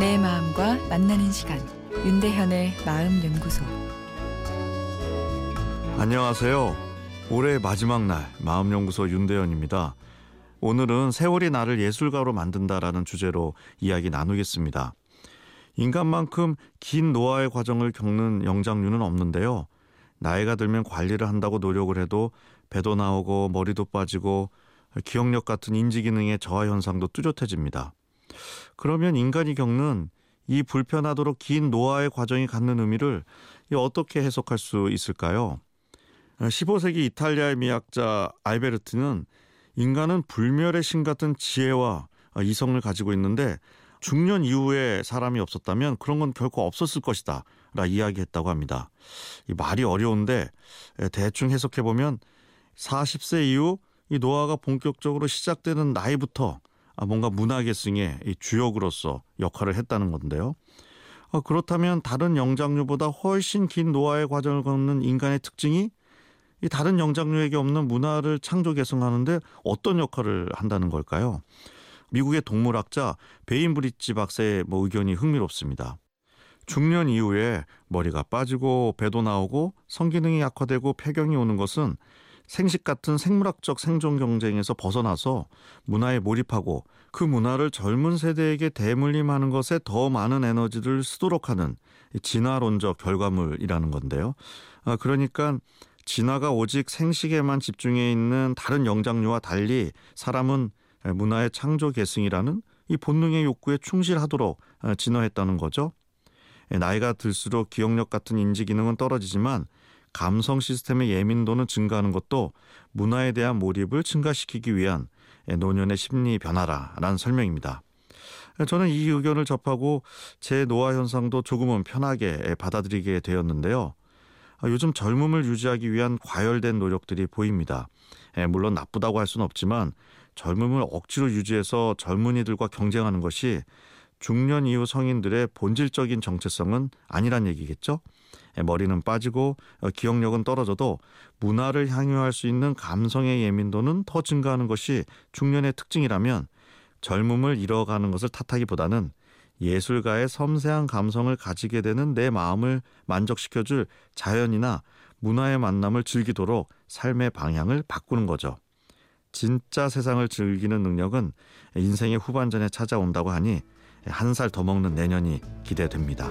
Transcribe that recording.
내 마음과 만나는 시간 윤대현의 마음 연구소 안녕하세요. 올해 마지막 날 마음 연구소 윤대현입니다. 오늘은 세월이 나를 예술가로 만든다라는 주제로 이야기 나누겠습니다. 인간만큼 긴 노화의 과정을 겪는 영장류는 없는데요. 나이가 들면 관리를 한다고 노력을 해도 배도 나오고 머리도 빠지고 기억력 같은 인지 기능의 저하 현상도 뚜렷해집니다. 그러면 인간이 겪는 이 불편하도록 긴 노화의 과정이 갖는 의미를 어떻게 해석할 수 있을까요? 15세기 이탈리아의 미학자 알베르트는 인간은 불멸의 신 같은 지혜와 이성을 가지고 있는데 중년 이후에 사람이 없었다면 그런 건 결코 없었을 것이다. 라 이야기했다고 합니다. 이 말이 어려운데 대충 해석해 보면 40세 이후 이 노화가 본격적으로 시작되는 나이부터 뭔가 문화계승의 주역으로서 역할을 했다는 건데요. 어, 그렇다면 다른 영장류보다 훨씬 긴 노화의 과정을 걷는 인간의 특징이 이 다른 영장류에게 없는 문화를 창조 개성하는데 어떤 역할을 한다는 걸까요? 미국의 동물학자 베인 브리지 박사의 뭐 의견이 흥미롭습니다. 중년 이후에 머리가 빠지고 배도 나오고 성기능이 약화되고 폐경이 오는 것은 생식 같은 생물학적 생존 경쟁에서 벗어나서 문화에 몰입하고 그 문화를 젊은 세대에게 대물림하는 것에 더 많은 에너지를 쓰도록 하는 진화론적 결과물이라는 건데요. 아, 그러니까 진화가 오직 생식에만 집중해 있는 다른 영장류와 달리 사람은 문화의 창조 계승이라는 이 본능의 욕구에 충실하도록 아, 진화했다는 거죠. 나이가 들수록 기억력 같은 인지 기능은 떨어지지만 감성 시스템의 예민도는 증가하는 것도 문화에 대한 몰입을 증가시키기 위한 노년의 심리 변화라라는 설명입니다. 저는 이 의견을 접하고 제 노화 현상도 조금은 편하게 받아들이게 되었는데요. 요즘 젊음을 유지하기 위한 과열된 노력들이 보입니다. 물론 나쁘다고 할 수는 없지만 젊음을 억지로 유지해서 젊은이들과 경쟁하는 것이 중년 이후 성인들의 본질적인 정체성은 아니란 얘기겠죠. 예, 머리는 빠지고 어, 기억력은 떨어져도 문화를 향유할 수 있는 감성의 예민도는 더 증가하는 것이 중년의 특징이라면 젊음을 잃어가는 것을 탓하기보다는 예술가의 섬세한 감성을 가지게 되는 내 마음을 만족시켜줄 자연이나 문화의 만남을 즐기도록 삶의 방향을 바꾸는 거죠. 진짜 세상을 즐기는 능력은 인생의 후반전에 찾아온다고 하니 한 살 더 먹는 내년이 기대됩니다.